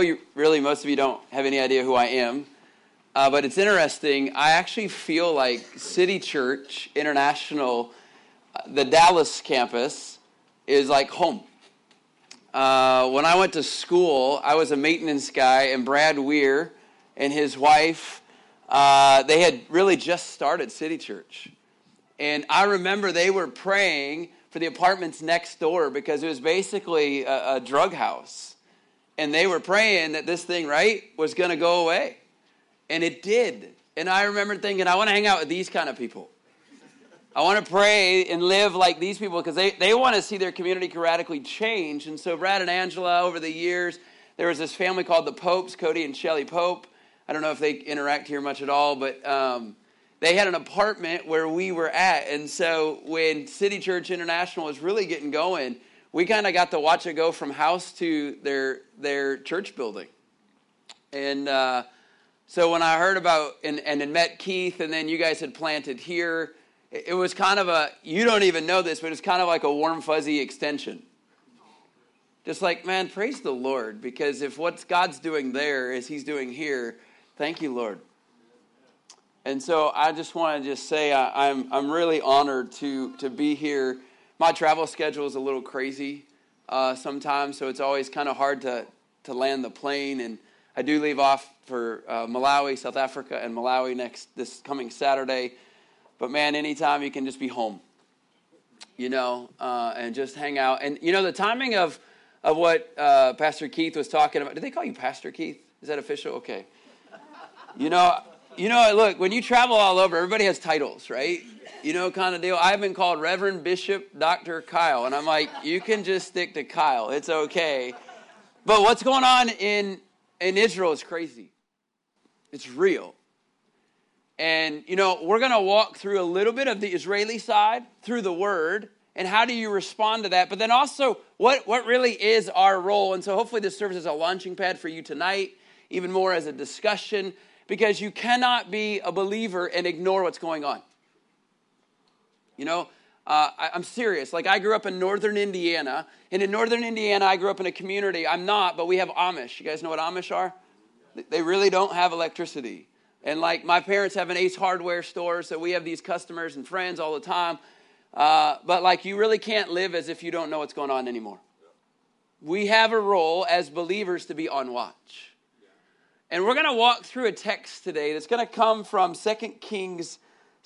you really most of you don't have any idea who I am, uh, but it's interesting. I actually feel like City Church International, uh, the Dallas campus, is like home. Uh, when I went to school, I was a maintenance guy, and Brad Weir and his wife, uh, they had really just started City Church. And I remember they were praying for the apartments next door because it was basically a, a drug house and they were praying that this thing, right, was going to go away. And it did. And I remember thinking, I want to hang out with these kind of people. I want to pray and live like these people because they, they want to see their community radically change. And so, Brad and Angela, over the years, there was this family called the Popes, Cody and Shelly Pope. I don't know if they interact here much at all, but um, they had an apartment where we were at. And so, when City Church International was really getting going, we kind of got to watch it go from house to their their church building. And uh, so when I heard about and, and met Keith, and then you guys had planted here, it, was kind of a you don't even know this, but it's kind of like a warm fuzzy extension. Just like, man, praise the Lord, because if what God's doing there is He's doing here, thank you, Lord. And so I just want to just say I, I'm I'm really honored to to be here my travel schedule is a little crazy uh, sometimes, so it's always kind of hard to, to land the plane. And I do leave off for uh, Malawi, South Africa, and Malawi next this coming Saturday. But man, anytime you can just be home, you know, uh, and just hang out. And you know, the timing of of what uh, Pastor Keith was talking about. Did they call you Pastor Keith? Is that official? Okay. You know, you know, look, when you travel all over, everybody has titles, right? You know, kind of deal. I've been called Reverend Bishop Dr. Kyle, and I'm like, you can just stick to Kyle. It's okay. But what's going on in in Israel is crazy. It's real. And you know, we're going to walk through a little bit of the Israeli side through the word and how do you respond to that? But then also what what really is our role? And so hopefully this serves as a launching pad for you tonight, even more as a discussion because you cannot be a believer and ignore what's going on. You know, uh, I, am serious. Like, I grew up in northern Indiana, and in northern Indiana, I grew up in a community. I'm not, but we have Amish. You guys know what Amish are? They really don't have electricity. And like, my parents have an Ace Hardware store, so we have these customers and friends all the time. Uh, but like, you really can't live as if you don't know what's going on anymore. We have a role as believers to be on watch. And we're going to walk through a text today that's going to come from 2 Kings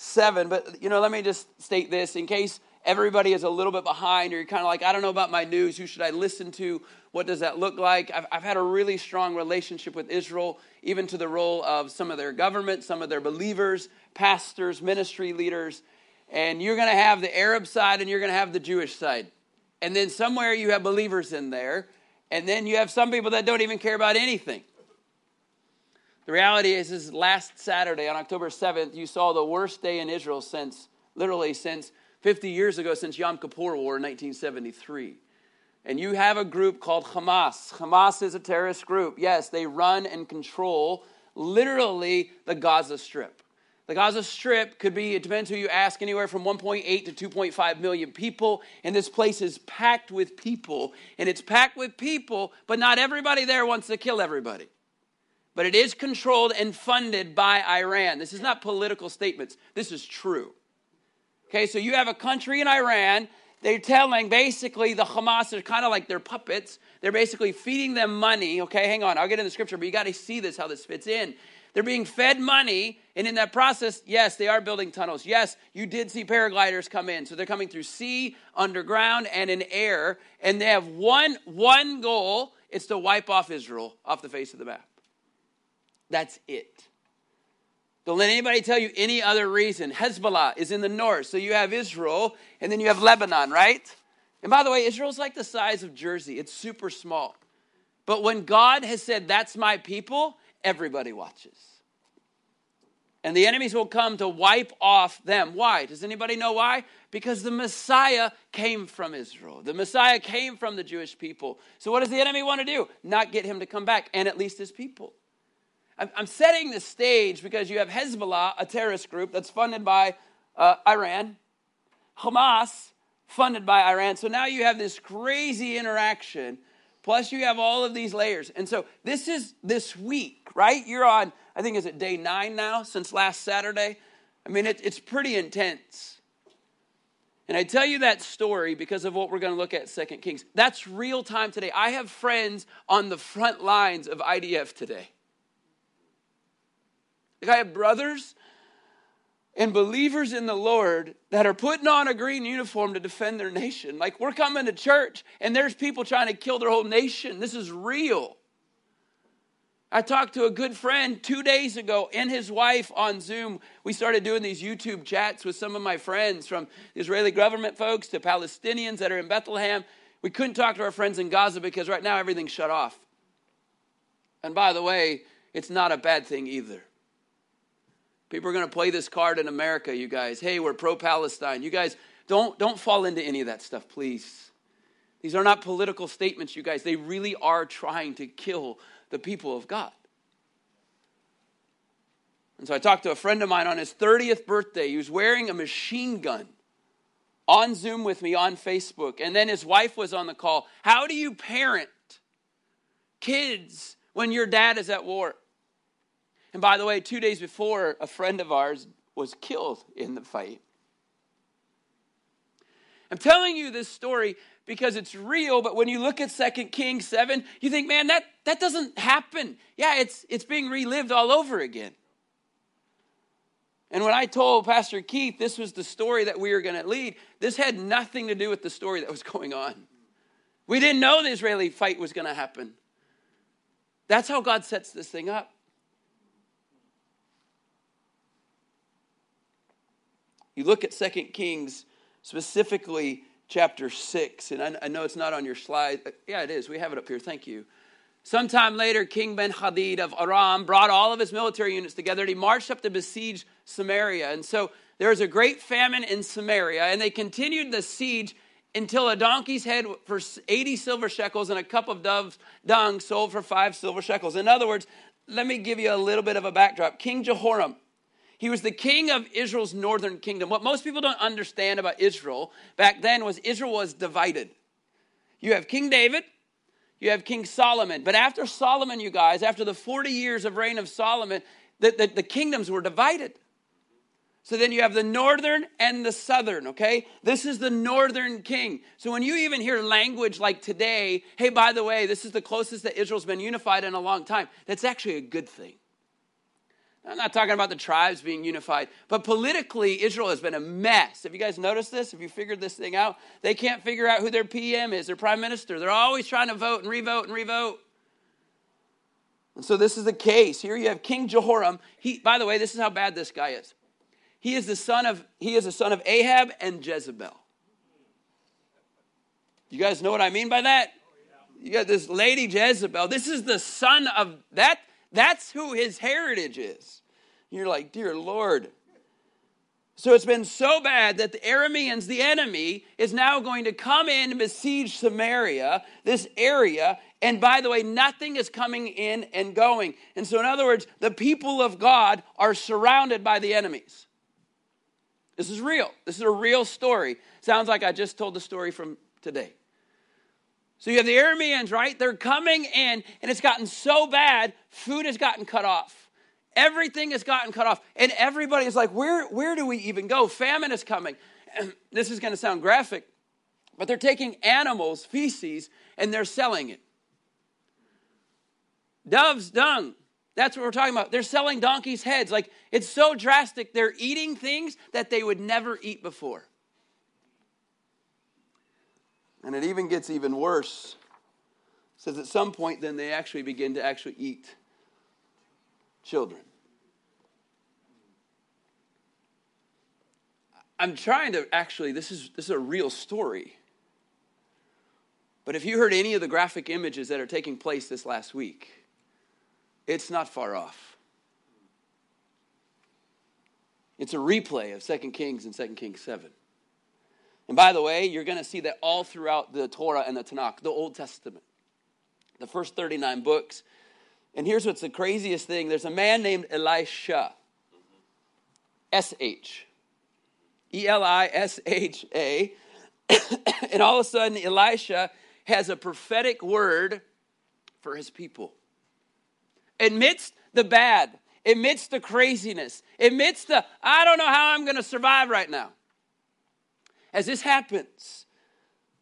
7. But, you know, let me just state this in case everybody is a little bit behind or you're kind of like, I don't know about my news. Who should I listen to? What does that look like? I've, I've had a really strong relationship with Israel, even to the role of some of their government, some of their believers, pastors, ministry leaders. And you're going to have the Arab side and you're going to have the Jewish side. And then somewhere you have believers in there. And then you have some people that don't even care about anything. The reality is, is last Saturday on October 7th, you saw the worst day in Israel since, literally since 50 years ago, since Yom Kippur War in 1973. And you have a group called Hamas. Hamas is a terrorist group. Yes, they run and control literally the Gaza Strip. The Gaza Strip could be, it depends who you ask, anywhere from 1.8 to 2.5 million people. And this place is packed with people. And it's packed with people, but not everybody there wants to kill everybody but it is controlled and funded by Iran. This is not political statements, this is true. Okay, so you have a country in Iran, they're telling basically the Hamas are kind of like their puppets. They're basically feeding them money. Okay, hang on, I'll get in the scripture, but you got to see this, how this fits in. They're being fed money, and in that process, yes, they are building tunnels. Yes, you did see paragliders come in. So they're coming through sea, underground, and in air. And they have one, one goal it's to wipe off Israel off the face of the map. That's it. Don't let anybody tell you any other reason. Hezbollah is in the north. So you have Israel, and then you have Lebanon, right? And by the way, Israel's like the size of Jersey, it's super small. But when God has said, That's my people, everybody watches. And the enemies will come to wipe off them. Why? Does anybody know why? Because the Messiah came from Israel. The Messiah came from the Jewish people. So what does the enemy want to do? Not get him to come back, and at least his people. I'm setting the stage because you have Hezbollah, a terrorist group that's funded by uh, Iran, Hamas, funded by Iran. So now you have this crazy interaction Plus, you have all of these layers. And so, this is this week, right? You're on, I think, is it day nine now since last Saturday? I mean, it, it's pretty intense. And I tell you that story because of what we're going to look at Second Kings. That's real time today. I have friends on the front lines of IDF today. Like I have brothers and believers in the Lord that are putting on a green uniform to defend their nation. Like we're coming to church and there's people trying to kill their whole nation. This is real. I talked to a good friend two days ago and his wife on Zoom. We started doing these YouTube chats with some of my friends from Israeli government folks to Palestinians that are in Bethlehem. We couldn't talk to our friends in Gaza because right now everything's shut off. And by the way, it's not a bad thing either. People are going to play this card in America, you guys. Hey, we're pro Palestine. You guys, don't, don't fall into any of that stuff, please. These are not political statements, you guys. They really are trying to kill the people of God. And so I talked to a friend of mine on his 30th birthday. He was wearing a machine gun on Zoom with me on Facebook. And then his wife was on the call. How do you parent kids when your dad is at war? And by the way, two days before, a friend of ours was killed in the fight. I'm telling you this story because it's real, but when you look at 2 Kings 7, you think, man, that, that doesn't happen. Yeah, it's, it's being relived all over again. And when I told Pastor Keith this was the story that we were going to lead, this had nothing to do with the story that was going on. We didn't know the Israeli fight was going to happen. That's how God sets this thing up. You look at 2 Kings, specifically chapter 6, and I, I know it's not on your slide. Yeah, it is. We have it up here. Thank you. Sometime later, King Ben Hadad of Aram brought all of his military units together and he marched up to besiege Samaria. And so there was a great famine in Samaria, and they continued the siege until a donkey's head for 80 silver shekels and a cup of dove's dung sold for five silver shekels. In other words, let me give you a little bit of a backdrop. King Jehoram he was the king of Israel's northern kingdom. What most people don't understand about Israel back then was Israel was divided. You have King David, you have King Solomon. But after Solomon, you guys, after the 40 years of reign of Solomon, the, the, the kingdoms were divided. So then you have the northern and the southern, okay? This is the northern king. So when you even hear language like today, hey, by the way, this is the closest that Israel's been unified in a long time, that's actually a good thing. I'm not talking about the tribes being unified, but politically, Israel has been a mess. Have you guys noticed this? Have you figured this thing out? They can't figure out who their PM is, their prime minister. They're always trying to vote and revote and revote. And so this is the case. Here you have King Jehoram. He, by the way, this is how bad this guy is. He is the son of he is the son of Ahab and Jezebel. You guys know what I mean by that? You got this lady Jezebel. This is the son of that that's who his heritage is. You're like, dear Lord. So it's been so bad that the Arameans, the enemy, is now going to come in and besiege Samaria, this area. And by the way, nothing is coming in and going. And so, in other words, the people of God are surrounded by the enemies. This is real. This is a real story. Sounds like I just told the story from today. So you have the Arameans, right? They're coming in, and it's gotten so bad, food has gotten cut off. Everything has gotten cut off. And everybody is like, where, where do we even go? Famine is coming. And this is going to sound graphic, but they're taking animals' feces and they're selling it. Dove's dung. That's what we're talking about. They're selling donkeys' heads. Like, it's so drastic. They're eating things that they would never eat before. And it even gets even worse. It says at some point, then they actually begin to actually eat children. I'm trying to actually, this is, this is a real story. But if you heard any of the graphic images that are taking place this last week, it's not far off. It's a replay of 2 Kings and 2 Kings 7. And by the way, you're going to see that all throughout the Torah and the Tanakh, the Old Testament, the first 39 books. And here's what's the craziest thing there's a man named Elisha, S H, E L I S H A. And all of a sudden, Elisha, has a prophetic word for his people. Amidst the bad, amidst the craziness, amidst the, I don't know how I'm going to survive right now. As this happens,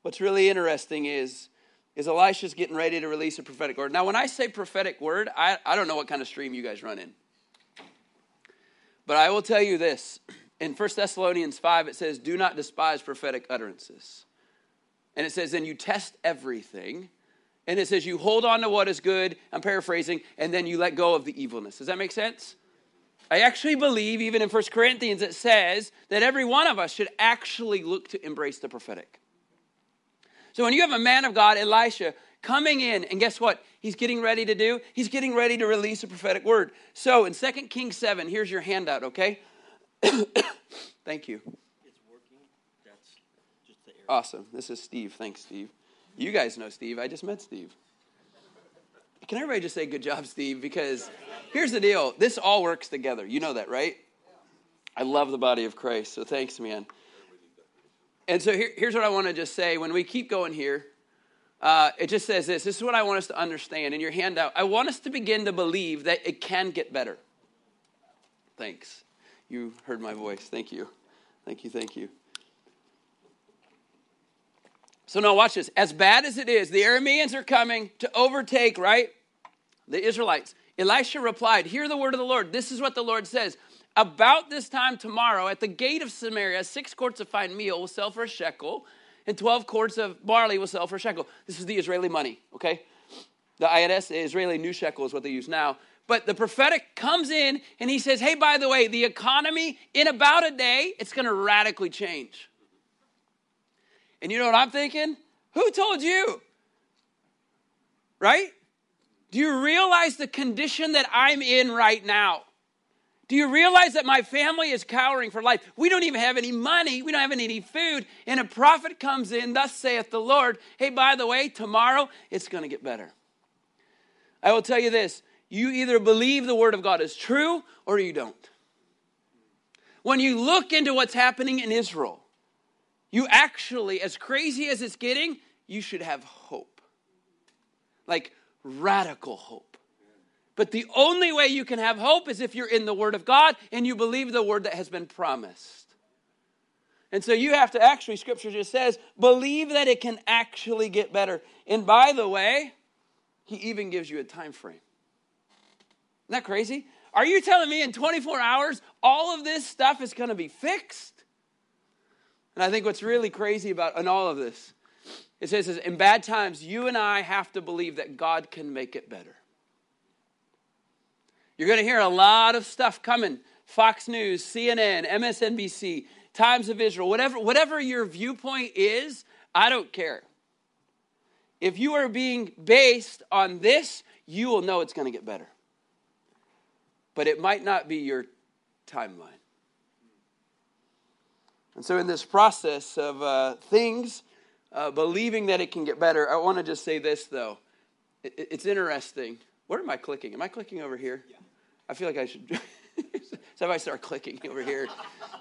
what's really interesting is, is Elisha's getting ready to release a prophetic word. Now, when I say prophetic word, I, I don't know what kind of stream you guys run in. But I will tell you this. In 1 Thessalonians 5, it says, Do not despise prophetic utterances. And it says, Then you test everything. And it says, You hold on to what is good. I'm paraphrasing. And then you let go of the evilness. Does that make sense? I actually believe, even in 1 Corinthians, it says that every one of us should actually look to embrace the prophetic. So when you have a man of God, Elisha, coming in, and guess what? He's getting ready to do? He's getting ready to release a prophetic word. So in 2 Kings 7, here's your handout, okay? Thank you. It's working. That's just the Awesome. This is Steve. Thanks, Steve. You guys know Steve. I just met Steve. Can everybody just say good job, Steve? Because here's the deal this all works together. You know that, right? I love the body of Christ, so thanks, man. And so here, here's what I want to just say. When we keep going here, uh, it just says this. This is what I want us to understand in your handout. I want us to begin to believe that it can get better. Thanks. You heard my voice. Thank you. Thank you. Thank you. So now watch this. As bad as it is, the Arameans are coming to overtake, right? The Israelites. Elisha replied, Hear the word of the Lord. This is what the Lord says. About this time tomorrow, at the gate of Samaria, six quarts of fine meal will sell for a shekel, and 12 quarts of barley will sell for a shekel. This is the Israeli money, okay? The INS, the Israeli new shekel, is what they use now. But the prophetic comes in and he says, Hey, by the way, the economy in about a day, it's going to radically change. And you know what I'm thinking? Who told you? Right? Do you realize the condition that I'm in right now? Do you realize that my family is cowering for life? We don't even have any money. We don't have any food. And a prophet comes in, thus saith the Lord, hey, by the way, tomorrow it's going to get better. I will tell you this you either believe the word of God is true or you don't. When you look into what's happening in Israel, you actually, as crazy as it's getting, you should have hope. Like radical hope. But the only way you can have hope is if you're in the Word of God and you believe the Word that has been promised. And so you have to actually, Scripture just says, believe that it can actually get better. And by the way, He even gives you a time frame. Isn't that crazy? Are you telling me in 24 hours all of this stuff is going to be fixed? And I think what's really crazy about in all of this, it says, in bad times, you and I have to believe that God can make it better. You're going to hear a lot of stuff coming. Fox News, CNN, MSNBC, Times of Israel, whatever, whatever your viewpoint is, I don't care. If you are being based on this, you will know it's going to get better. But it might not be your timeline. And so, in this process of uh, things, uh, believing that it can get better, I want to just say this though. It, it's interesting. Where am I clicking? Am I clicking over here? Yeah. I feel like I should. so if I start clicking over here,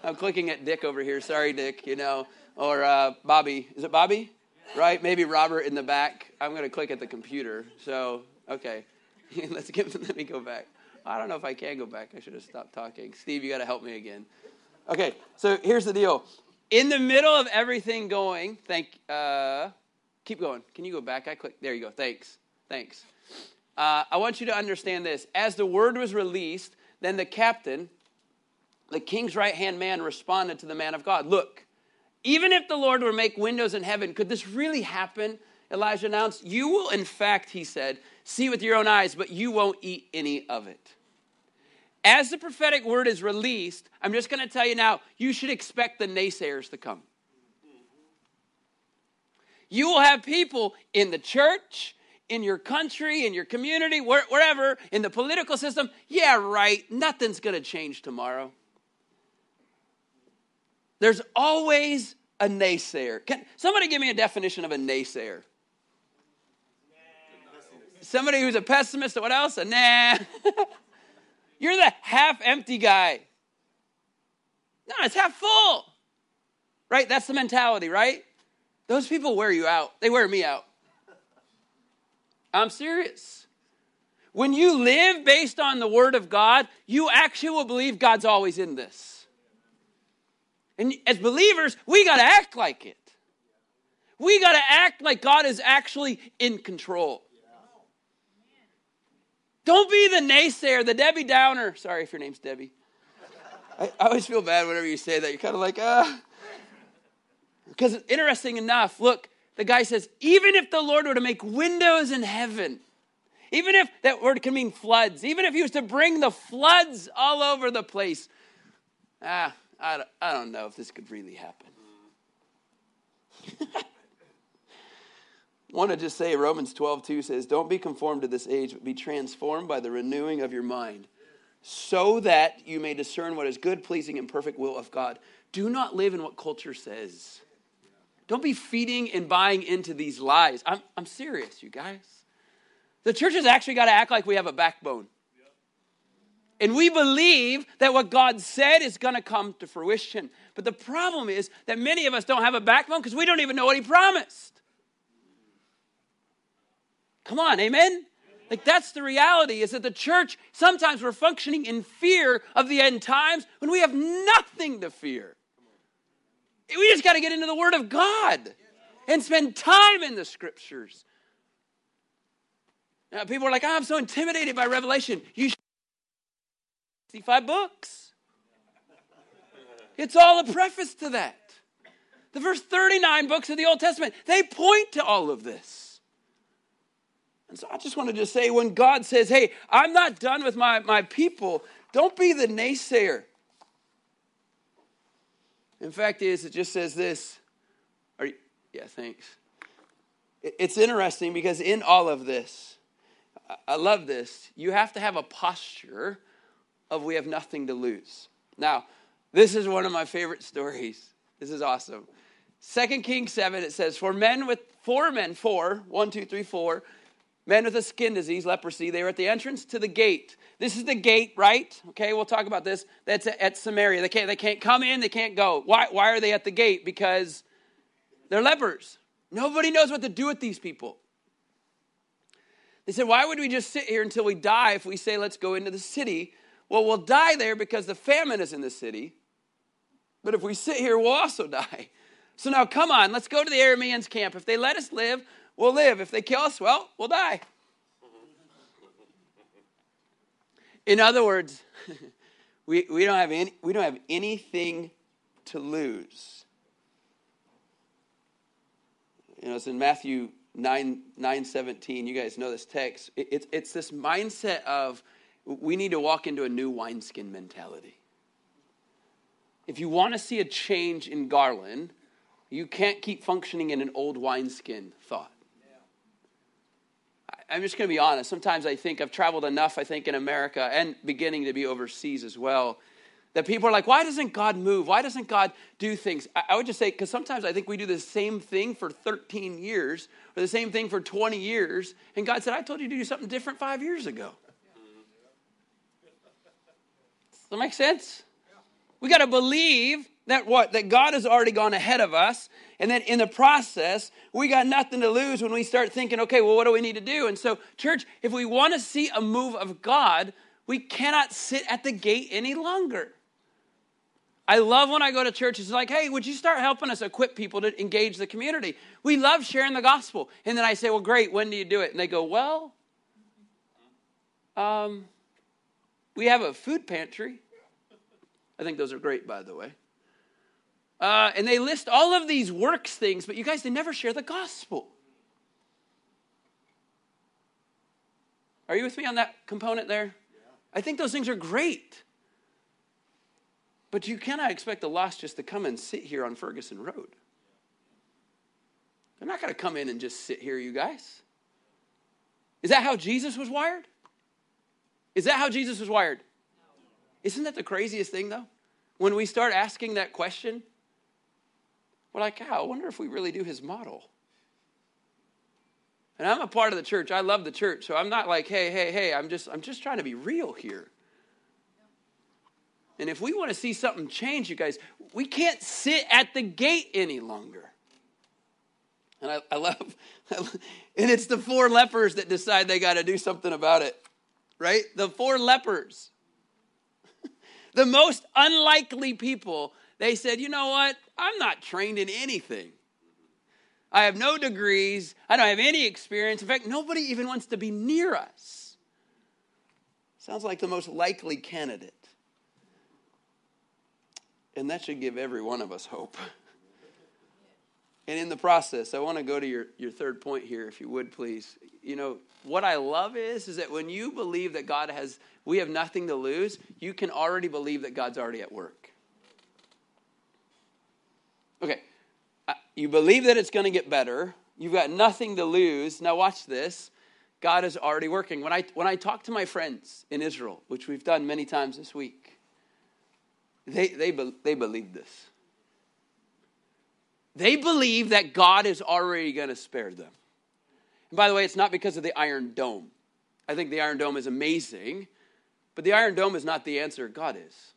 I'm clicking at Dick over here. Sorry, Dick. You know, or uh, Bobby. Is it Bobby? Right? Maybe Robert in the back. I'm going to click at the computer. So okay, let's give. Let me go back. I don't know if I can go back. I should have stopped talking. Steve, you got to help me again. Okay, so here's the deal. In the middle of everything going, thank, uh, keep going. Can you go back? I click. There you go. Thanks. Thanks. Uh, I want you to understand this. As the word was released, then the captain, the king's right hand man, responded to the man of God Look, even if the Lord were to make windows in heaven, could this really happen? Elijah announced, You will, in fact, he said, see with your own eyes, but you won't eat any of it. As the prophetic word is released, I'm just going to tell you now, you should expect the naysayers to come. You will have people in the church, in your country, in your community, wherever, in the political system. Yeah, right, nothing's going to change tomorrow. There's always a naysayer. Can somebody give me a definition of a naysayer? Somebody who's a pessimist or what else? A nah. You're the half empty guy. No, it's half full. Right? That's the mentality, right? Those people wear you out. They wear me out. I'm serious. When you live based on the Word of God, you actually will believe God's always in this. And as believers, we got to act like it. We got to act like God is actually in control. Don't be the naysayer, the Debbie Downer. Sorry if your name's Debbie. I, I always feel bad whenever you say that. You're kind of like, ah. Because interesting enough, look, the guy says, even if the Lord were to make windows in heaven, even if that word can mean floods, even if he was to bring the floods all over the place, ah, I don't, I don't know if this could really happen. want to just say Romans 12, 2 says, Don't be conformed to this age, but be transformed by the renewing of your mind, so that you may discern what is good, pleasing, and perfect will of God. Do not live in what culture says. Don't be feeding and buying into these lies. I'm, I'm serious, you guys. The church has actually got to act like we have a backbone. And we believe that what God said is going to come to fruition. But the problem is that many of us don't have a backbone because we don't even know what He promised. Come on, amen? Like that's the reality is that the church, sometimes we're functioning in fear of the end times when we have nothing to fear. We just got to get into the Word of God and spend time in the Scriptures. Now, people are like, oh, I'm so intimidated by Revelation. You should 65 books. It's all a preface to that. The first 39 books of the Old Testament, they point to all of this. And so I just wanted to say when God says, hey, I'm not done with my, my people, don't be the naysayer. In fact, is it just says this. Are you, yeah, thanks. It's interesting because in all of this, I love this. You have to have a posture of we have nothing to lose. Now, this is one of my favorite stories. This is awesome. Second Kings 7, it says, For men with four men, four, one, two, three, four, men with a skin disease, leprosy. They were at the entrance to the gate. This is the gate, right? Okay, we'll talk about this. That's at Samaria. They can't, they can't come in, they can't go. Why, why are they at the gate? Because they're lepers. Nobody knows what to do with these people. They said, Why would we just sit here until we die if we say, let's go into the city? Well, we'll die there because the famine is in the city. But if we sit here, we'll also die. So now, come on, let's go to the Arameans camp. If they let us live, we'll live. If they kill us, well, we'll die. In other words, we, we, don't have any, we don't have anything to lose. You know, it's in Matthew 9, 9 17. You guys know this text. It, it's, it's this mindset of we need to walk into a new wineskin mentality. If you want to see a change in Garland, you can't keep functioning in an old wineskin thought. I'm just going to be honest. Sometimes I think I've traveled enough, I think, in America and beginning to be overseas as well, that people are like, why doesn't God move? Why doesn't God do things? I would just say, because sometimes I think we do the same thing for 13 years or the same thing for 20 years. And God said, I told you to do something different five years ago. Does that make sense? We got to believe that what? That God has already gone ahead of us. And then in the process, we got nothing to lose when we start thinking, okay, well, what do we need to do? And so, church, if we want to see a move of God, we cannot sit at the gate any longer. I love when I go to churches, it's like, hey, would you start helping us equip people to engage the community? We love sharing the gospel. And then I say, well, great, when do you do it? And they go, well, um, we have a food pantry. I think those are great, by the way. Uh, and they list all of these works things, but you guys, they never share the gospel. Are you with me on that component there? Yeah. I think those things are great. But you cannot expect the lost just to come and sit here on Ferguson Road. They're not going to come in and just sit here, you guys. Is that how Jesus was wired? Is that how Jesus was wired? Isn't that the craziest thing, though? When we start asking that question, we're like, oh, I wonder if we really do his model. And I'm a part of the church. I love the church. So I'm not like, hey, hey, hey, I'm just I'm just trying to be real here. And if we want to see something change, you guys, we can't sit at the gate any longer. And I, I love, and it's the four lepers that decide they got to do something about it, right? The four lepers, the most unlikely people, they said, you know what? I'm not trained in anything. I have no degrees. I don't have any experience. In fact, nobody even wants to be near us. Sounds like the most likely candidate. And that should give every one of us hope. And in the process, I want to go to your, your third point here, if you would please. You know, what I love is, is that when you believe that God has, we have nothing to lose, you can already believe that God's already at work. Okay, uh, you believe that it's going to get better. You've got nothing to lose. Now watch this. God is already working. When I when I talk to my friends in Israel, which we've done many times this week, they they they believe this. They believe that God is already going to spare them. And by the way, it's not because of the Iron Dome. I think the Iron Dome is amazing, but the Iron Dome is not the answer. God is.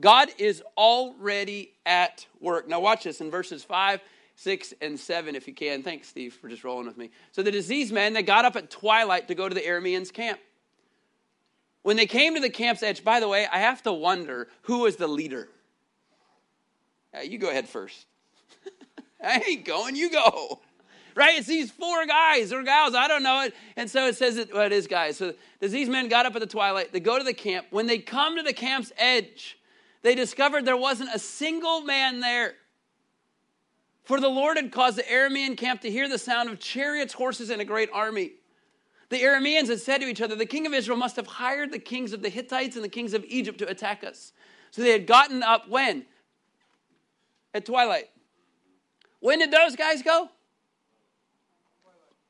God is already at work. Now, watch this in verses 5, 6, and 7, if you can. Thanks, Steve, for just rolling with me. So, the diseased men, they got up at twilight to go to the Arameans' camp. When they came to the camp's edge, by the way, I have to wonder who was the leader. Uh, you go ahead first. I ain't going, you go. Right? It's these four guys or gals, I don't know it. And so it says it, well, it is guys. So these men got up at the twilight, they go to the camp. When they come to the camp's edge, they discovered there wasn't a single man there. For the Lord had caused the Aramean camp to hear the sound of chariots, horses, and a great army. The Arameans had said to each other, The king of Israel must have hired the kings of the Hittites and the kings of Egypt to attack us. So they had gotten up when? at twilight. When did those guys go?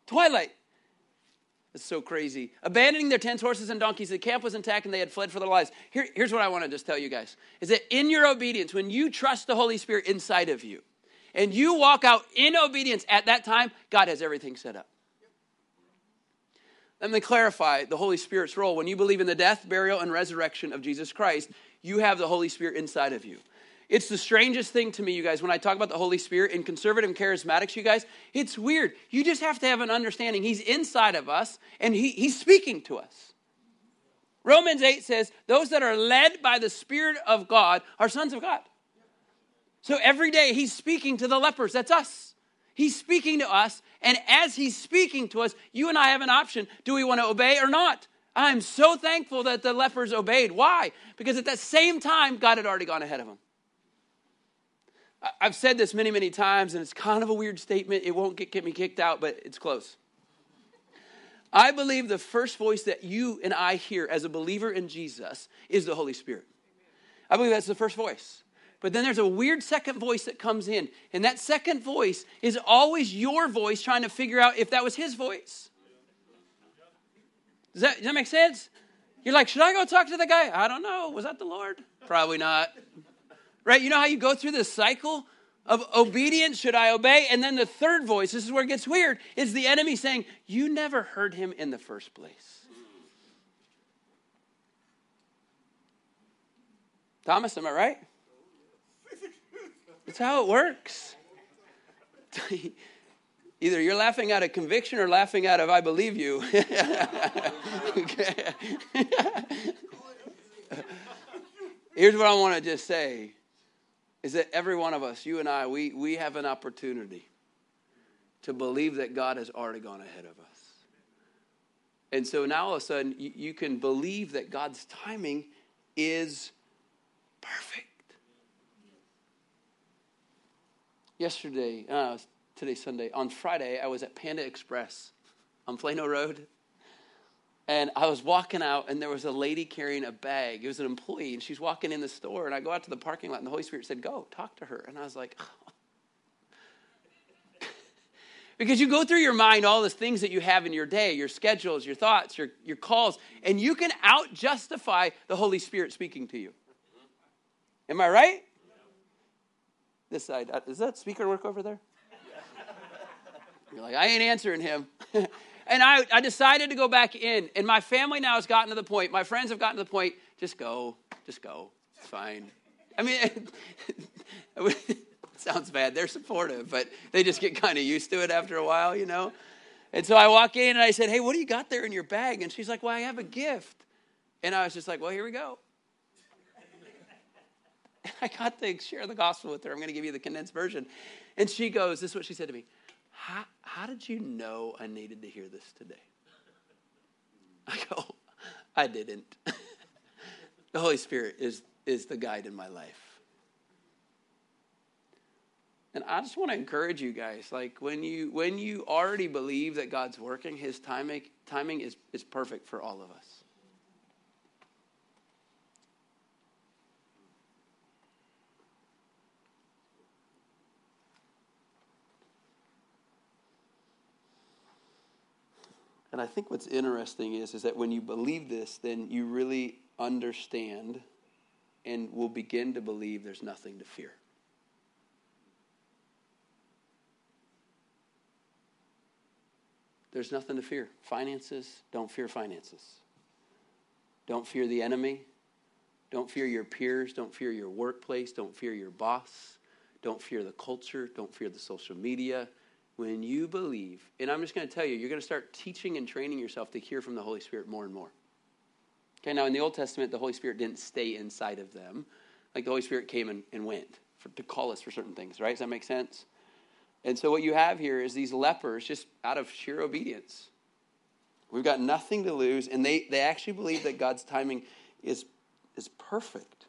Twilight. It's so crazy. Abandoning their tents, horses, and donkeys, the camp was intact and they had fled for their lives. Here, here's what I want to just tell you guys is that in your obedience, when you trust the Holy Spirit inside of you and you walk out in obedience at that time, God has everything set up. Let me clarify the Holy Spirit's role. When you believe in the death, burial, and resurrection of Jesus Christ, you have the Holy Spirit inside of you. It's the strangest thing to me, you guys, when I talk about the Holy Spirit in conservative charismatics, you guys, it's weird. You just have to have an understanding. He's inside of us and he, he's speaking to us. Romans 8 says, Those that are led by the Spirit of God are sons of God. So every day he's speaking to the lepers. That's us. He's speaking to us. And as he's speaking to us, you and I have an option. Do we want to obey or not? I'm so thankful that the lepers obeyed. Why? Because at that same time, God had already gone ahead of them. I've said this many, many times, and it's kind of a weird statement. It won't get, get me kicked out, but it's close. I believe the first voice that you and I hear as a believer in Jesus is the Holy Spirit. I believe that's the first voice. But then there's a weird second voice that comes in, and that second voice is always your voice trying to figure out if that was his voice. Does that, does that make sense? You're like, should I go talk to the guy? I don't know. Was that the Lord? Probably not. Right? You know how you go through this cycle of obedience? Should I obey? And then the third voice, this is where it gets weird, is the enemy saying, You never heard him in the first place. Thomas, am I right? That's how it works. Either you're laughing out of conviction or laughing out of I believe you. Here's what I want to just say is that every one of us, you and I, we, we have an opportunity to believe that God has already gone ahead of us. And so now all of a sudden, you, you can believe that God's timing is perfect. Yesterday, uh, today's Sunday, on Friday, I was at Panda Express on Plano Road and I was walking out, and there was a lady carrying a bag. It was an employee, and she's walking in the store. And I go out to the parking lot, and the Holy Spirit said, Go, talk to her. And I was like, oh. Because you go through your mind all the things that you have in your day, your schedules, your thoughts, your, your calls, and you can out justify the Holy Spirit speaking to you. Am I right? This side. Uh, does that speaker work over there? You're like, I ain't answering him. And I, I decided to go back in. And my family now has gotten to the point, my friends have gotten to the point, just go, just go. It's fine. I mean, it sounds bad. They're supportive, but they just get kind of used to it after a while, you know? And so I walk in and I said, Hey, what do you got there in your bag? And she's like, Well, I have a gift. And I was just like, Well, here we go. And I got to share the gospel with her. I'm going to give you the condensed version. And she goes, This is what she said to me How, how did you know I needed to hear this today? I go, I didn't. the Holy Spirit is, is the guide in my life. And I just want to encourage you guys, like when you when you already believe that God's working, his timing timing is, is perfect for all of us. And I think what's interesting is, is that when you believe this, then you really understand and will begin to believe there's nothing to fear. There's nothing to fear. Finances, don't fear finances. Don't fear the enemy. Don't fear your peers. Don't fear your workplace. Don't fear your boss. Don't fear the culture. Don't fear the social media. When you believe, and I'm just going to tell you, you're going to start teaching and training yourself to hear from the Holy Spirit more and more. Okay, now in the Old Testament, the Holy Spirit didn't stay inside of them. Like the Holy Spirit came and, and went for, to call us for certain things, right? Does that make sense? And so what you have here is these lepers just out of sheer obedience. We've got nothing to lose, and they, they actually believe that God's timing is, is perfect.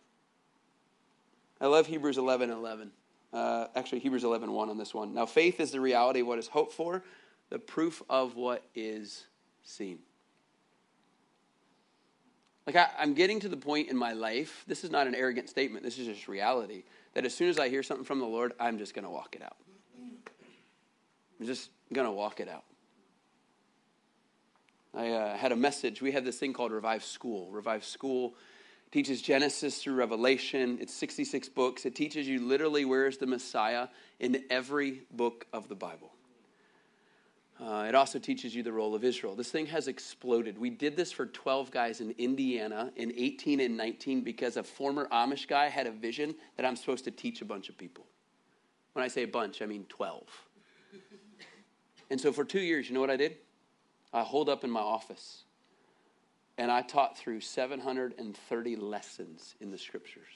I love Hebrews 11 11. Uh, actually, Hebrews 11 1 on this one. Now, faith is the reality of what is hoped for, the proof of what is seen. Like, I, I'm getting to the point in my life, this is not an arrogant statement, this is just reality, that as soon as I hear something from the Lord, I'm just going to walk it out. I'm just going to walk it out. I uh, had a message. We have this thing called Revive School. Revive School teaches Genesis through Revelation. It's 66 books. It teaches you literally where is the Messiah in every book of the Bible. Uh, it also teaches you the role of Israel. This thing has exploded. We did this for 12 guys in Indiana in 18 and 19 because a former Amish guy had a vision that I'm supposed to teach a bunch of people. When I say a bunch, I mean 12. And so for two years, you know what I did? I holed up in my office and I taught through 730 lessons in the scriptures.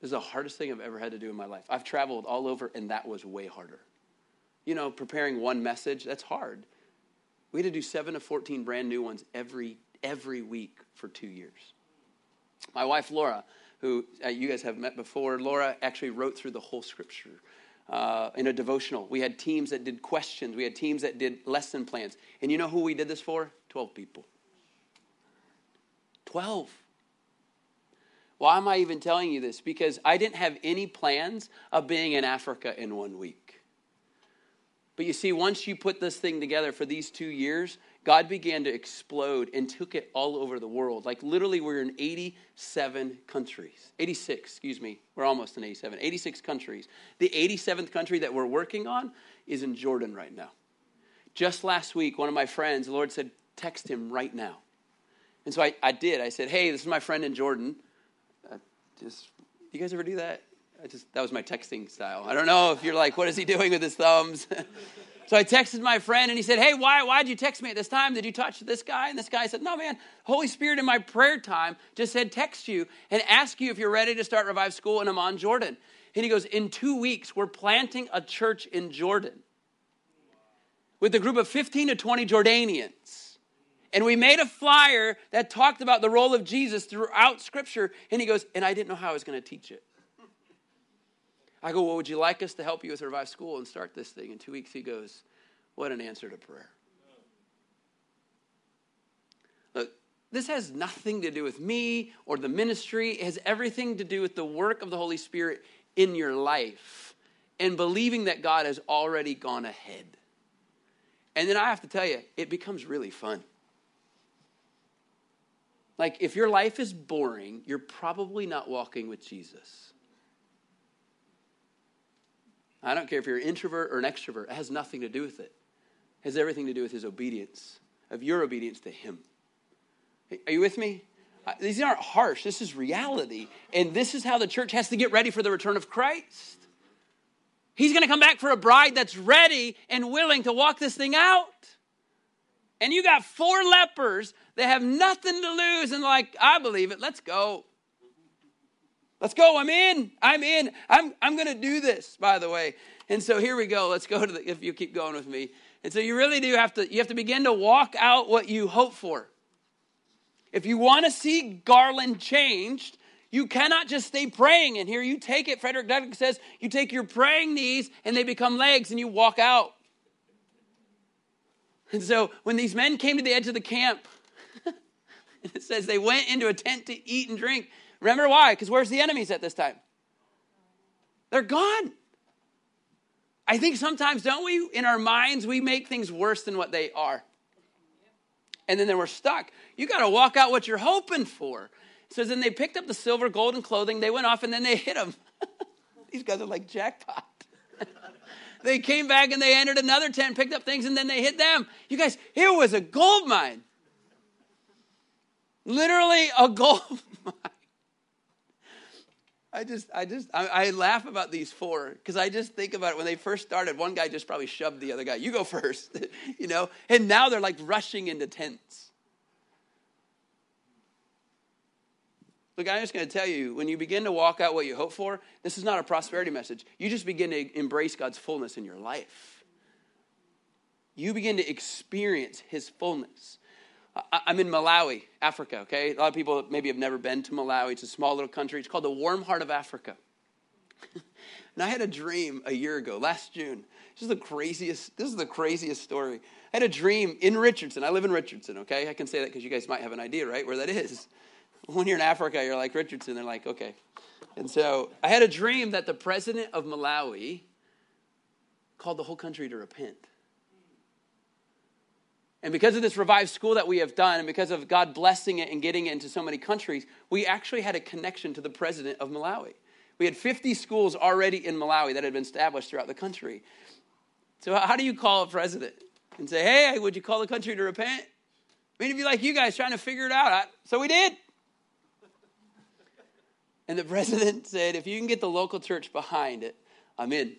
This is the hardest thing I've ever had to do in my life. I've traveled all over, and that was way harder. You know, preparing one message, that's hard. We had to do seven to 14 brand new ones every, every week for two years. My wife, Laura, who uh, you guys have met before, Laura actually wrote through the whole scripture uh, in a devotional. We had teams that did questions, we had teams that did lesson plans. And you know who we did this for? 12 people. 12. Why am I even telling you this? Because I didn't have any plans of being in Africa in one week. But you see, once you put this thing together for these two years, God began to explode and took it all over the world. Like literally, we're in 87 countries. 86, excuse me. We're almost in 87. 86 countries. The 87th country that we're working on is in Jordan right now. Just last week, one of my friends, the Lord said, text him right now. And so I, I did. I said, hey, this is my friend in Jordan. Uh, just, you guys ever do that? I just, that was my texting style. I don't know if you're like, what is he doing with his thumbs? So I texted my friend and he said, Hey, why, why'd you text me at this time? Did you touch this guy? And this guy said, No, man, Holy Spirit in my prayer time just said, Text you and ask you if you're ready to start Revive School in Amman, Jordan. And he goes, In two weeks, we're planting a church in Jordan with a group of 15 to 20 Jordanians. And we made a flyer that talked about the role of Jesus throughout Scripture. And he goes, And I didn't know how I was going to teach it. I go, Well, would you like us to help you with Revive School and start this thing? In two weeks, he goes, What an answer to prayer. Look, this has nothing to do with me or the ministry. It has everything to do with the work of the Holy Spirit in your life and believing that God has already gone ahead. And then I have to tell you, it becomes really fun. Like, if your life is boring, you're probably not walking with Jesus. I don't care if you're an introvert or an extrovert, it has nothing to do with it. It has everything to do with his obedience, of your obedience to him. Are you with me? These aren't harsh. This is reality. And this is how the church has to get ready for the return of Christ. He's going to come back for a bride that's ready and willing to walk this thing out. And you got four lepers that have nothing to lose and like, I believe it. Let's go. Let's go. I'm in. I'm in. I'm, I'm going to do this, by the way. And so here we go. Let's go to the, if you keep going with me. And so you really do have to, you have to begin to walk out what you hope for. If you want to see Garland changed, you cannot just stay praying. And here you take it, Frederick Douglass says, you take your praying knees and they become legs and you walk out. And so when these men came to the edge of the camp, it says they went into a tent to eat and drink. Remember why? Because where's the enemies at this time? They're gone. I think sometimes, don't we, in our minds, we make things worse than what they are. And then, then we're stuck. You got to walk out what you're hoping for. Says, then they picked up the silver, gold, and clothing. They went off and then they hit them. These guys are like jackpot. they came back and they entered another tent, picked up things, and then they hit them. You guys, it was a gold mine. Literally a gold. I just, I just, I, I laugh about these four because I just think about it. When they first started, one guy just probably shoved the other guy. You go first, you know. And now they're like rushing into tents. Look, I'm just going to tell you when you begin to walk out what you hope for, this is not a prosperity message. You just begin to embrace God's fullness in your life. You begin to experience His fullness. I'm in Malawi, Africa, okay? A lot of people maybe have never been to Malawi. It's a small little country. It's called the warm heart of Africa. and I had a dream a year ago, last June. This is the craziest, this is the craziest story. I had a dream in Richardson. I live in Richardson, okay? I can say that because you guys might have an idea, right, where that is. When you're in Africa, you're like Richardson. They're like, okay. And so I had a dream that the president of Malawi called the whole country to repent. And because of this revived school that we have done, and because of God blessing it and getting it into so many countries, we actually had a connection to the president of Malawi. We had 50 schools already in Malawi that had been established throughout the country. So, how do you call a president and say, hey, would you call the country to repent? I mean, it'd be like you guys trying to figure it out. So we did. And the president said, if you can get the local church behind it, I'm in.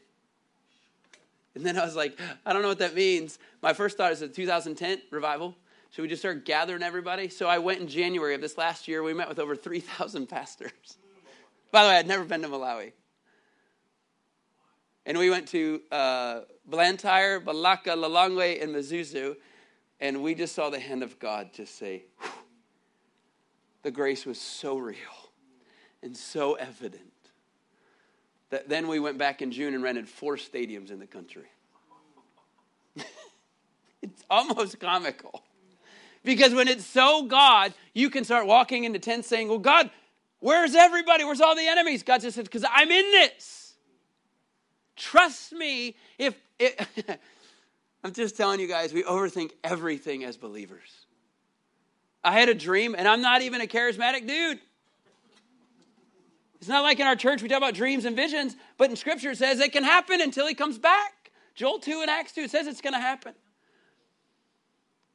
And then I was like, I don't know what that means. My first thought is a 2010 revival. Should we just start gathering everybody? So I went in January of this last year. We met with over 3,000 pastors. By the way, I'd never been to Malawi. And we went to uh, Blantyre, Balaka, Lilongwe, and Mzuzu. And we just saw the hand of God just say, Whew. the grace was so real and so evident that then we went back in June and rented four stadiums in the country. it's almost comical. Because when it's so God, you can start walking into tents saying, Well, God, where's everybody? Where's all the enemies? God just says, Because I'm in this. Trust me if it, I'm just telling you guys, we overthink everything as believers. I had a dream, and I'm not even a charismatic dude. It's not like in our church we talk about dreams and visions, but in Scripture it says it can happen until He comes back. Joel 2 and Acts 2, it says it's going to happen.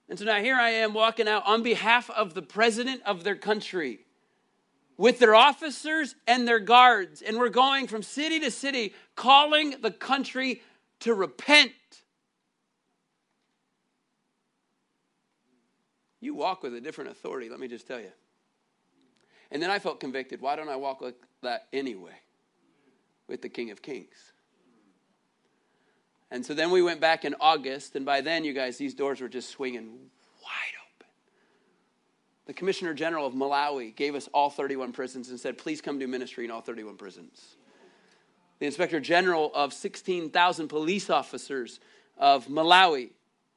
And so now here I am walking out on behalf of the president of their country with their officers and their guards. And we're going from city to city calling the country to repent. You walk with a different authority, let me just tell you. And then I felt convicted. Why don't I walk like that anyway with the King of Kings. And so then we went back in August, and by then, you guys, these doors were just swinging wide open. The Commissioner General of Malawi gave us all 31 prisons and said, please come do ministry in all 31 prisons. The Inspector General of 16,000 police officers of Malawi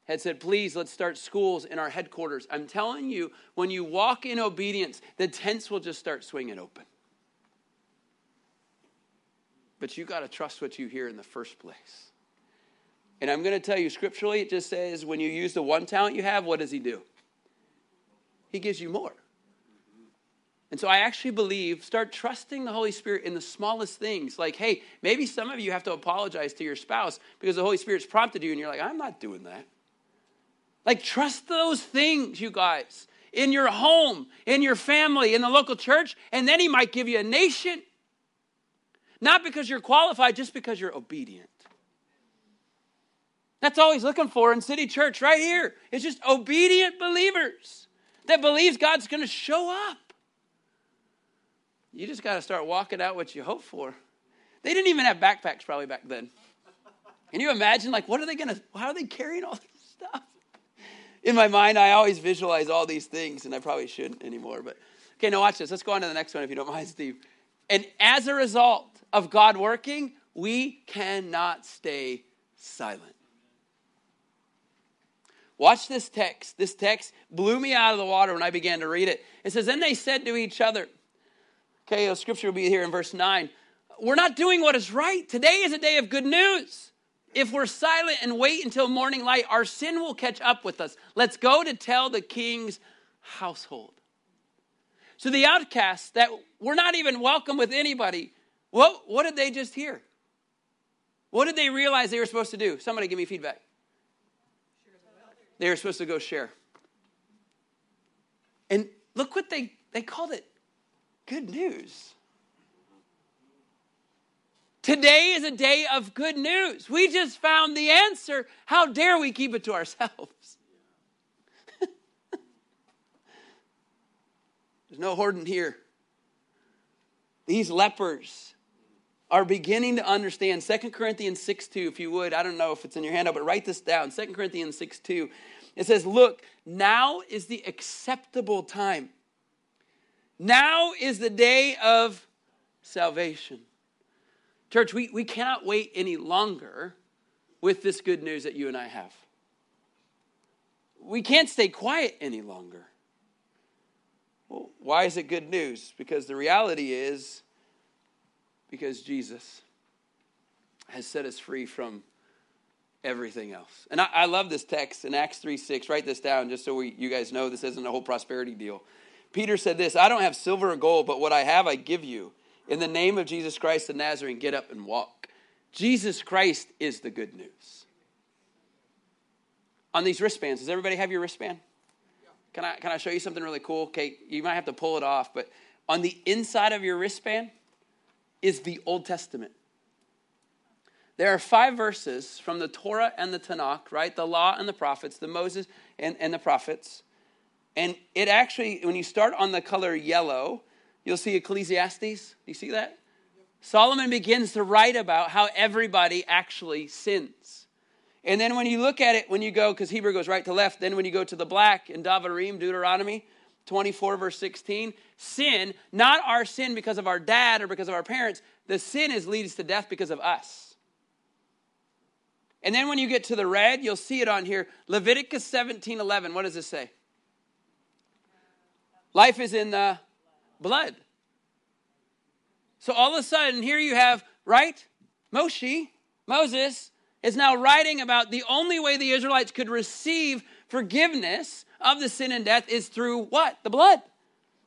had said, please, let's start schools in our headquarters. I'm telling you, when you walk in obedience, the tents will just start swinging open. But you got to trust what you hear in the first place. And I'm going to tell you scripturally, it just says when you use the one talent you have, what does he do? He gives you more. And so I actually believe start trusting the Holy Spirit in the smallest things. Like, hey, maybe some of you have to apologize to your spouse because the Holy Spirit's prompted you and you're like, I'm not doing that. Like, trust those things, you guys. in your home, in your family, in the local church, and then He might give you a nation. Not because you're qualified, just because you're obedient. That's all He's looking for in City Church right here. It's just obedient believers that believes God's going to show up. You just got to start walking out what you hope for. They didn't even have backpacks probably back then. Can you imagine? Like, what are they going to, how are they carrying all this stuff? In my mind, I always visualize all these things, and I probably shouldn't anymore. But, okay, now watch this. Let's go on to the next one if you don't mind, Steve. And as a result of God working, we cannot stay silent. Watch this text. This text blew me out of the water when I began to read it. It says, Then they said to each other, okay, the scripture will be here in verse 9. We're not doing what is right. Today is a day of good news. If we're silent and wait until morning light, our sin will catch up with us. Let's go to tell the king's household. So the outcasts that were not even welcome with anybody, what, what did they just hear? What did they realize they were supposed to do? Somebody give me feedback. They were supposed to go share. And look what they, they called it good news. Today is a day of good news. We just found the answer. How dare we keep it to ourselves? There's no hoarding here. These lepers are beginning to understand 2 Corinthians 6 2, if you would. I don't know if it's in your handout, but write this down. 2 Corinthians 6 2. It says, Look, now is the acceptable time. Now is the day of salvation. Church, we, we cannot wait any longer with this good news that you and I have. We can't stay quiet any longer. Well, why is it good news? Because the reality is because Jesus has set us free from everything else. And I, I, love this text in Acts 3 6. Write this down just so we, you guys know this isn't a whole prosperity deal. Peter said this I don't have silver or gold, but what I have I give you. In the name of Jesus Christ the Nazarene, get up and walk. Jesus Christ is the good news. On these wristbands, does everybody have your wristband? Can I, can I show you something really cool? Okay, you might have to pull it off, but on the inside of your wristband is the Old Testament. There are five verses from the Torah and the Tanakh, right? The law and the prophets, the Moses and, and the prophets. And it actually, when you start on the color yellow, you'll see Ecclesiastes. Do you see that? Solomon begins to write about how everybody actually sins. And then when you look at it, when you go, because Hebrew goes right to left, then when you go to the black in Davarim, Deuteronomy 24, verse 16, sin, not our sin because of our dad or because of our parents, the sin is leads to death because of us. And then when you get to the red, you'll see it on here. Leviticus 17 11. What does this say? Life is in the blood. So all of a sudden, here you have, right? Moshe, Moses, is now writing about the only way the Israelites could receive forgiveness of the sin and death is through what? The blood.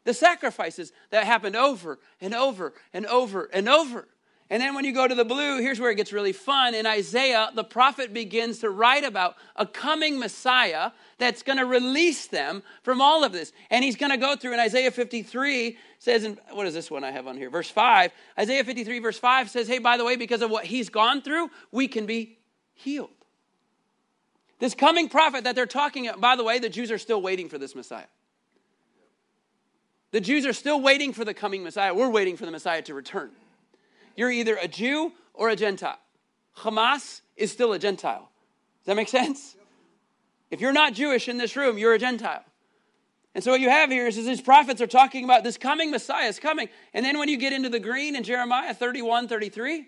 The sacrifices that happened over and over and over and over. And then when you go to the blue, here's where it gets really fun. In Isaiah, the prophet begins to write about a coming Messiah that's going to release them from all of this. And he's going to go through in Isaiah 53 says in what is this one I have on here? Verse 5. Isaiah 53 verse 5 says, "Hey, by the way, because of what he's gone through, we can be healed." This coming prophet that they're talking about, by the way, the Jews are still waiting for this Messiah. The Jews are still waiting for the coming Messiah. We're waiting for the Messiah to return. You're either a Jew or a Gentile. Hamas is still a Gentile. Does that make sense? If you're not Jewish in this room, you're a Gentile. And so what you have here is, is these prophets are talking about this coming Messiah is coming. And then when you get into the green in Jeremiah 31, 33,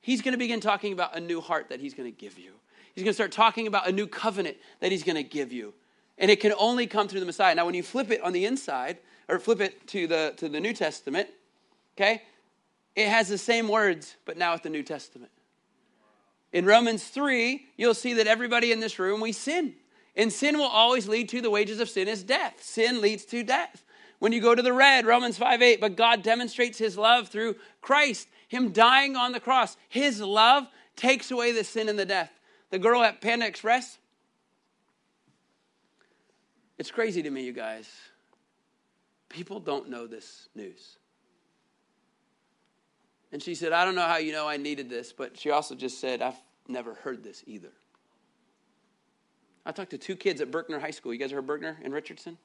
he's going to begin talking about a new heart that he's going to give you. He's going to start talking about a new covenant that he's going to give you. And it can only come through the Messiah. Now, when you flip it on the inside, or flip it to the, to the New Testament, okay, it has the same words, but now with the New Testament. In Romans 3, you'll see that everybody in this room, we sin. And sin will always lead to the wages of sin is death. Sin leads to death. When you go to the red, Romans 5 8, but God demonstrates his love through Christ, him dying on the cross. His love takes away the sin and the death. The girl at Panda Express, It's crazy to me, you guys. People don't know this news. And she said, I don't know how you know I needed this, but she also just said, I've never heard this either. I talked to two kids at Berkner High School. You guys heard Berkner in Richardson?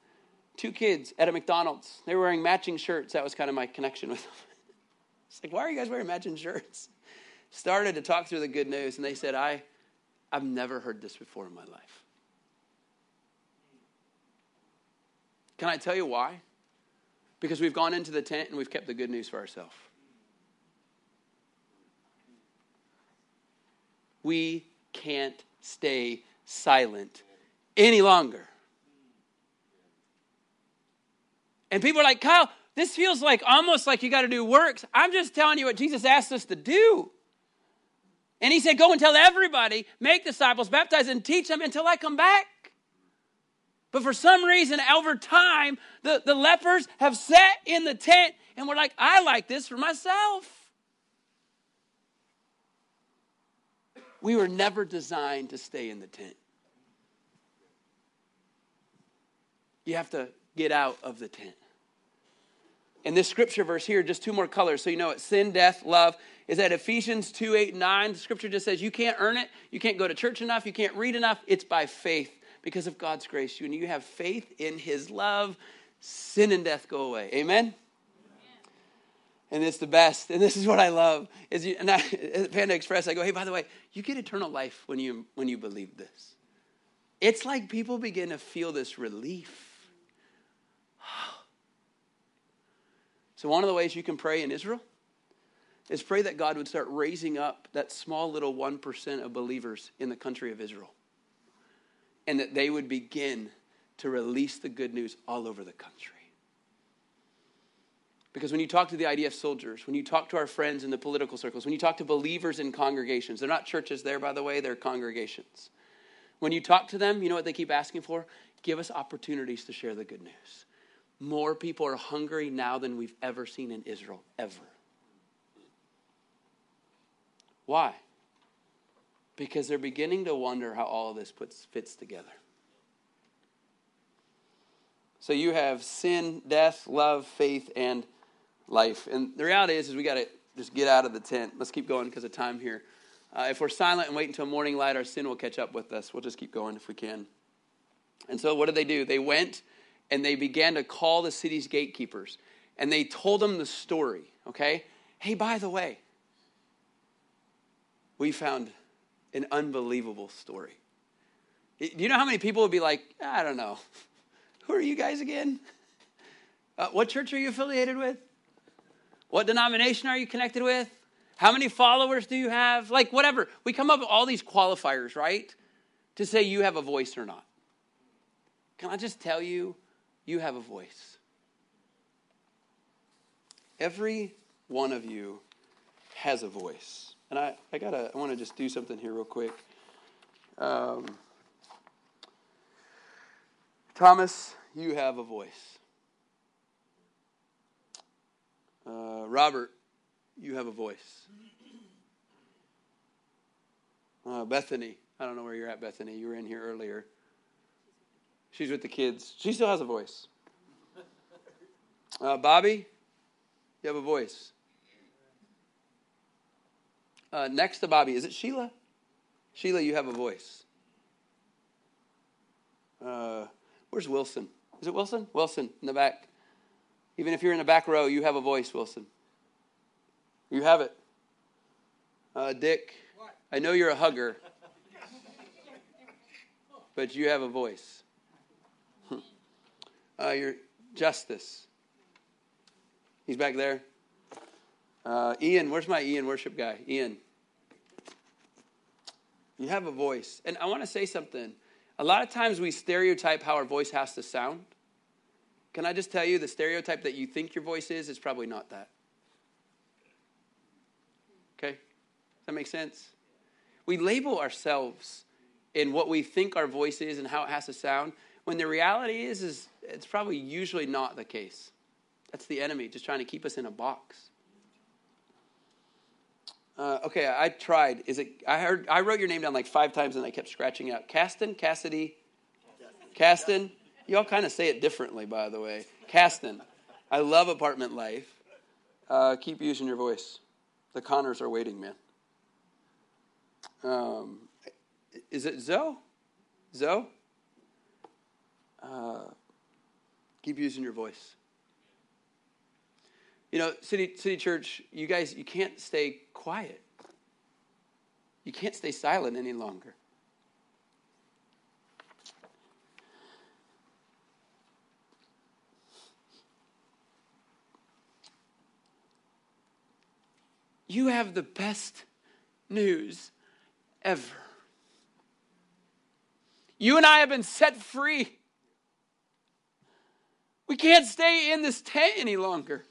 Two kids at a McDonald's. They were wearing matching shirts. That was kind of my connection with them. It's like, why are you guys wearing matching shirts? Started to talk through the good news, and they said, I, I've never heard this before in my life. Can I tell you why? Because we've gone into the tent and we've kept the good news for ourselves. We can't stay silent any longer. And people are like, Kyle, this feels like almost like you got to do works. I'm just telling you what Jesus asked us to do. And he said, Go and tell everybody, make disciples, baptize, and teach them until I come back. But for some reason, over time, the, the lepers have sat in the tent and we're like, I like this for myself. We were never designed to stay in the tent. You have to get out of the tent. And this scripture verse here, just two more colors so you know it sin, death, love is that Ephesians 2 8 9. The scripture just says you can't earn it, you can't go to church enough, you can't read enough. It's by faith because of God's grace. When you have faith in His love, sin and death go away. Amen? and it's the best. And this is what I love. Is you, and I, at Panda Express, I go, hey, by the way, you get eternal life when you when you believe this. It's like people begin to feel this relief. So, one of the ways you can pray in Israel is pray that God would start raising up that small little 1% of believers in the country of Israel and that they would begin to release the good news all over the country. Because when you talk to the IDF soldiers, when you talk to our friends in the political circles, when you talk to believers in congregations, they're not churches there, by the way, they're congregations. When you talk to them, you know what they keep asking for? Give us opportunities to share the good news. More people are hungry now than we've ever seen in Israel, ever. Why? Because they're beginning to wonder how all of this puts, fits together. So you have sin, death, love, faith, and life. And the reality is, is we got to just get out of the tent. Let's keep going because of time here. Uh, if we're silent and wait until morning light, our sin will catch up with us. We'll just keep going if we can. And so, what did they do? They went and they began to call the city's gatekeepers and they told them the story, okay? Hey, by the way, we found an unbelievable story. Do you know how many people would be like, I don't know, who are you guys again? Uh, what church are you affiliated with? What denomination are you connected with? How many followers do you have? Like, whatever. We come up with all these qualifiers, right? To say you have a voice or not. Can I just tell you, you have a voice. Every one of you has a voice. And I, I gotta I want to just do something here real quick. Um, Thomas, you have a voice. Uh, Robert, you have a voice. Uh, Bethany, I don't know where you're at, Bethany. You were in here earlier. She's with the kids. She still has a voice. Uh, Bobby, you have a voice. Uh, next to Bobby, is it Sheila? Sheila, you have a voice. Uh, where's Wilson? Is it Wilson? Wilson in the back. Even if you're in the back row, you have a voice, Wilson. You have it. Uh, Dick, what? I know you're a hugger, but you have a voice. uh, your justice. He's back there. Uh, Ian, where's my Ian worship guy? Ian. You have a voice. And I want to say something. A lot of times we stereotype how our voice has to sound. Can I just tell you the stereotype that you think your voice is is probably not that. Okay? Does that make sense? We label ourselves in what we think our voice is and how it has to sound when the reality is is it's probably usually not the case. That's the enemy just trying to keep us in a box. Uh, okay, I tried. Is it? I heard. I wrote your name down like five times, and I kept scratching out. Caston, Cassidy, Caston. Y'all kind of say it differently, by the way. Caston. I love apartment life. Uh, keep using your voice. The Connors are waiting, man. Um, is it Zoe? Zoe? Uh, keep using your voice. You know, City, City Church, you guys, you can't stay quiet. You can't stay silent any longer. You have the best news ever. You and I have been set free. We can't stay in this tent any longer.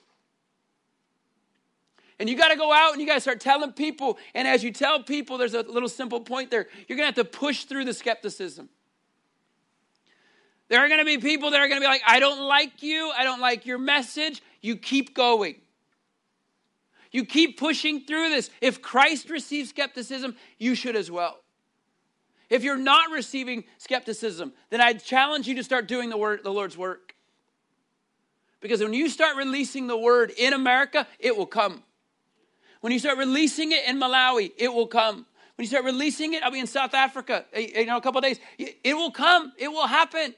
And you got to go out and you got to start telling people. And as you tell people, there's a little simple point there. You're going to have to push through the skepticism. There are going to be people that are going to be like, I don't like you. I don't like your message. You keep going. You keep pushing through this. If Christ receives skepticism, you should as well. If you're not receiving skepticism, then I challenge you to start doing the, word, the Lord's work. Because when you start releasing the word in America, it will come. When you start releasing it in Malawi, it will come. When you start releasing it, I'll be in South Africa, eh, eh, know, a couple days. It will come. It will happen.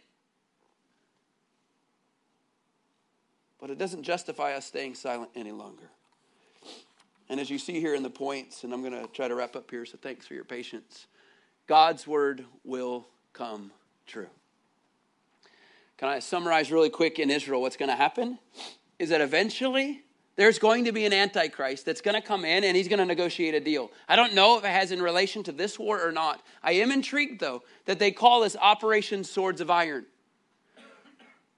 But it doesn't justify us staying silent any longer. And as you see here in the points, and I'm going to try to wrap up here, so thanks for your patience. God's word will come true. Can I summarize really quick in Israel what's going to happen? Is that eventually there's going to be an antichrist that's going to come in and he's going to negotiate a deal. I don't know if it has in relation to this war or not. I am intrigued though that they call this Operation Swords of Iron.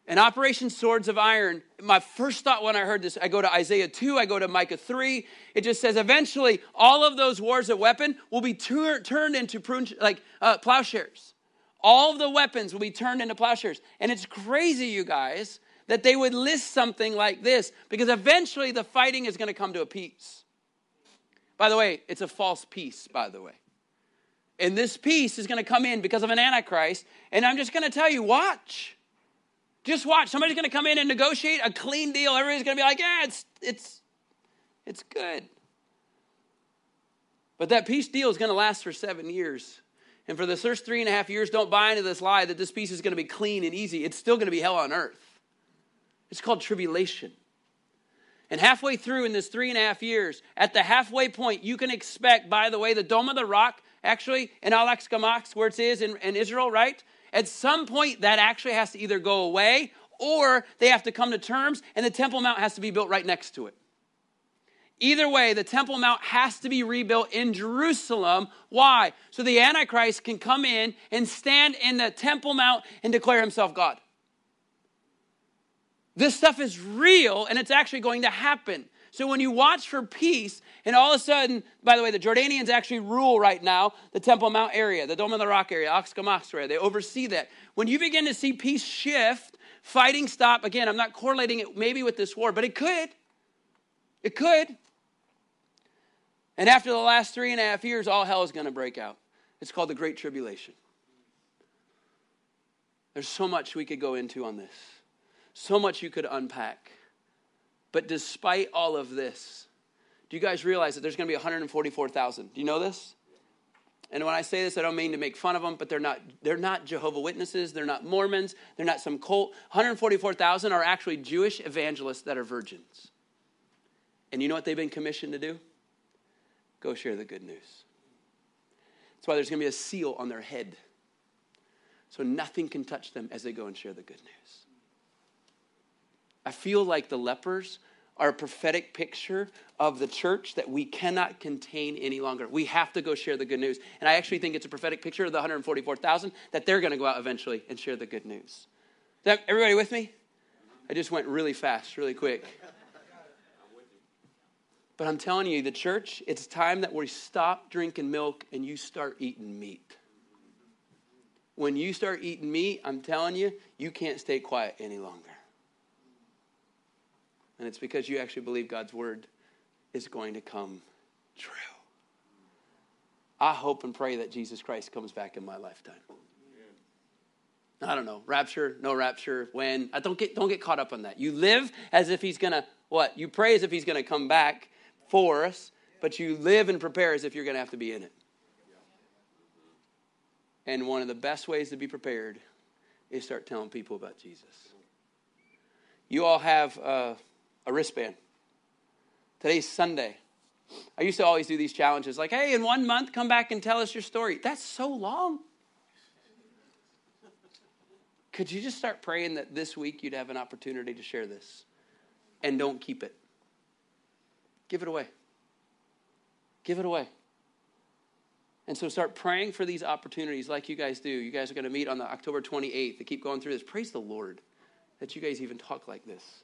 And Operation Swords of Iron, my first thought when I heard this, I go to Isaiah 2, I go to Micah 3. It just says eventually all of those wars of weapon will be tur- turned into prune, like uh, plowshares. All of the weapons will be turned into plowshares. And it's crazy, you guys, that they would list something like this because eventually the fighting is going to come to a peace. By the way, it's a false peace, by the way. And this peace is going to come in because of an antichrist. And I'm just going to tell you, watch. Just watch. Somebody's going to come in and negotiate a clean deal. Everybody's going to be like, yeah, it's, it's, it's good. But that peace deal is going to last for seven years. And for the first three and a half years, don't buy into this lie that this peace is going to be clean and easy. It's still going to be hell on earth. It's called tribulation. And halfway through in this three and a half years, at the halfway point, you can expect, by the way, the Dome of the Rock, actually, in Al-Aqsa Mosque, where it is in, in Israel, right? At some point, that actually has to either go away or they have to come to terms and the Temple Mount has to be built right next to it. Either way, the Temple Mount has to be rebuilt in Jerusalem. Why? So the Antichrist can come in and stand in the Temple Mount and declare himself God. This stuff is real and it's actually going to happen. So when you watch for peace, and all of a sudden, by the way, the Jordanians actually rule right now the Temple Mount area, the Dome of the Rock area, Oxkamas area. They oversee that. When you begin to see peace shift, fighting stop, again, I'm not correlating it maybe with this war, but it could. It could. And after the last three and a half years, all hell is going to break out. It's called the Great Tribulation. There's so much we could go into on this, so much you could unpack. But despite all of this, do you guys realize that there's going to be 144,000? Do you know this? And when I say this, I don't mean to make fun of them, but they're not, they're not Jehovah Witnesses, they're not Mormons, they're not some cult. 144,000 are actually Jewish evangelists that are virgins. And you know what they've been commissioned to do? Go share the good news. That's why there's going to be a seal on their head. So nothing can touch them as they go and share the good news. I feel like the lepers are a prophetic picture of the church that we cannot contain any longer. We have to go share the good news. And I actually think it's a prophetic picture of the 144,000 that they're going to go out eventually and share the good news. That, everybody with me? I just went really fast, really quick. But I'm telling you, the church, it's time that we stop drinking milk and you start eating meat. When you start eating meat, I'm telling you, you can't stay quiet any longer. And it's because you actually believe God's word is going to come true. I hope and pray that Jesus Christ comes back in my lifetime. I don't know, rapture, no rapture, when. I don't get don't get caught up on that. You live as if he's gonna what? You pray as if he's gonna come back for us, but you live and prepare as if you're gonna have to be in it. And one of the best ways to be prepared is start telling people about Jesus. You all have uh, a wristband. Today's Sunday. I used to always do these challenges like, hey, in one month, come back and tell us your story. That's so long. Could you just start praying that this week you'd have an opportunity to share this? And don't keep it. Give it away. Give it away. And so start praying for these opportunities like you guys do. You guys are going to meet on the October 28th to keep going through this. Praise the Lord that you guys even talk like this.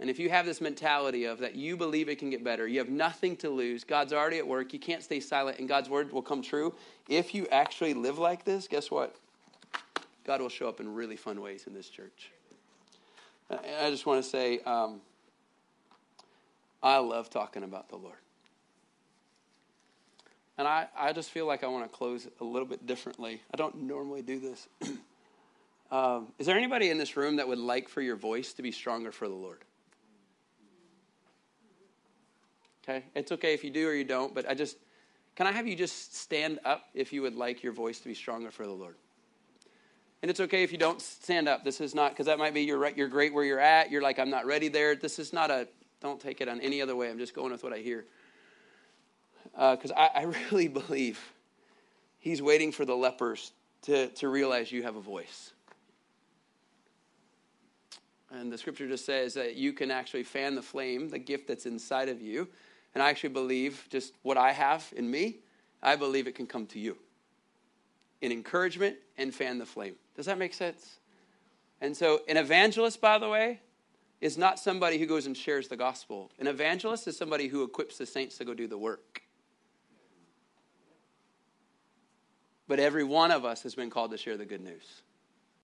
And if you have this mentality of that you believe it can get better, you have nothing to lose, God's already at work, you can't stay silent, and God's word will come true. If you actually live like this, guess what? God will show up in really fun ways in this church. I just want to say, um, I love talking about the Lord. And I, I just feel like I want to close a little bit differently. I don't normally do this. um, is there anybody in this room that would like for your voice to be stronger for the Lord? Okay? It's okay if you do or you don't, but I just, can I have you just stand up if you would like your voice to be stronger for the Lord? And it's okay if you don't stand up. This is not, because that might be you're, right, you're great where you're at. You're like, I'm not ready there. This is not a, don't take it on any other way. I'm just going with what I hear. Because uh, I, I really believe he's waiting for the lepers to, to realize you have a voice. And the scripture just says that you can actually fan the flame, the gift that's inside of you. And I actually believe just what I have in me, I believe it can come to you in encouragement and fan the flame. Does that make sense? And so, an evangelist, by the way, is not somebody who goes and shares the gospel. An evangelist is somebody who equips the saints to go do the work. But every one of us has been called to share the good news.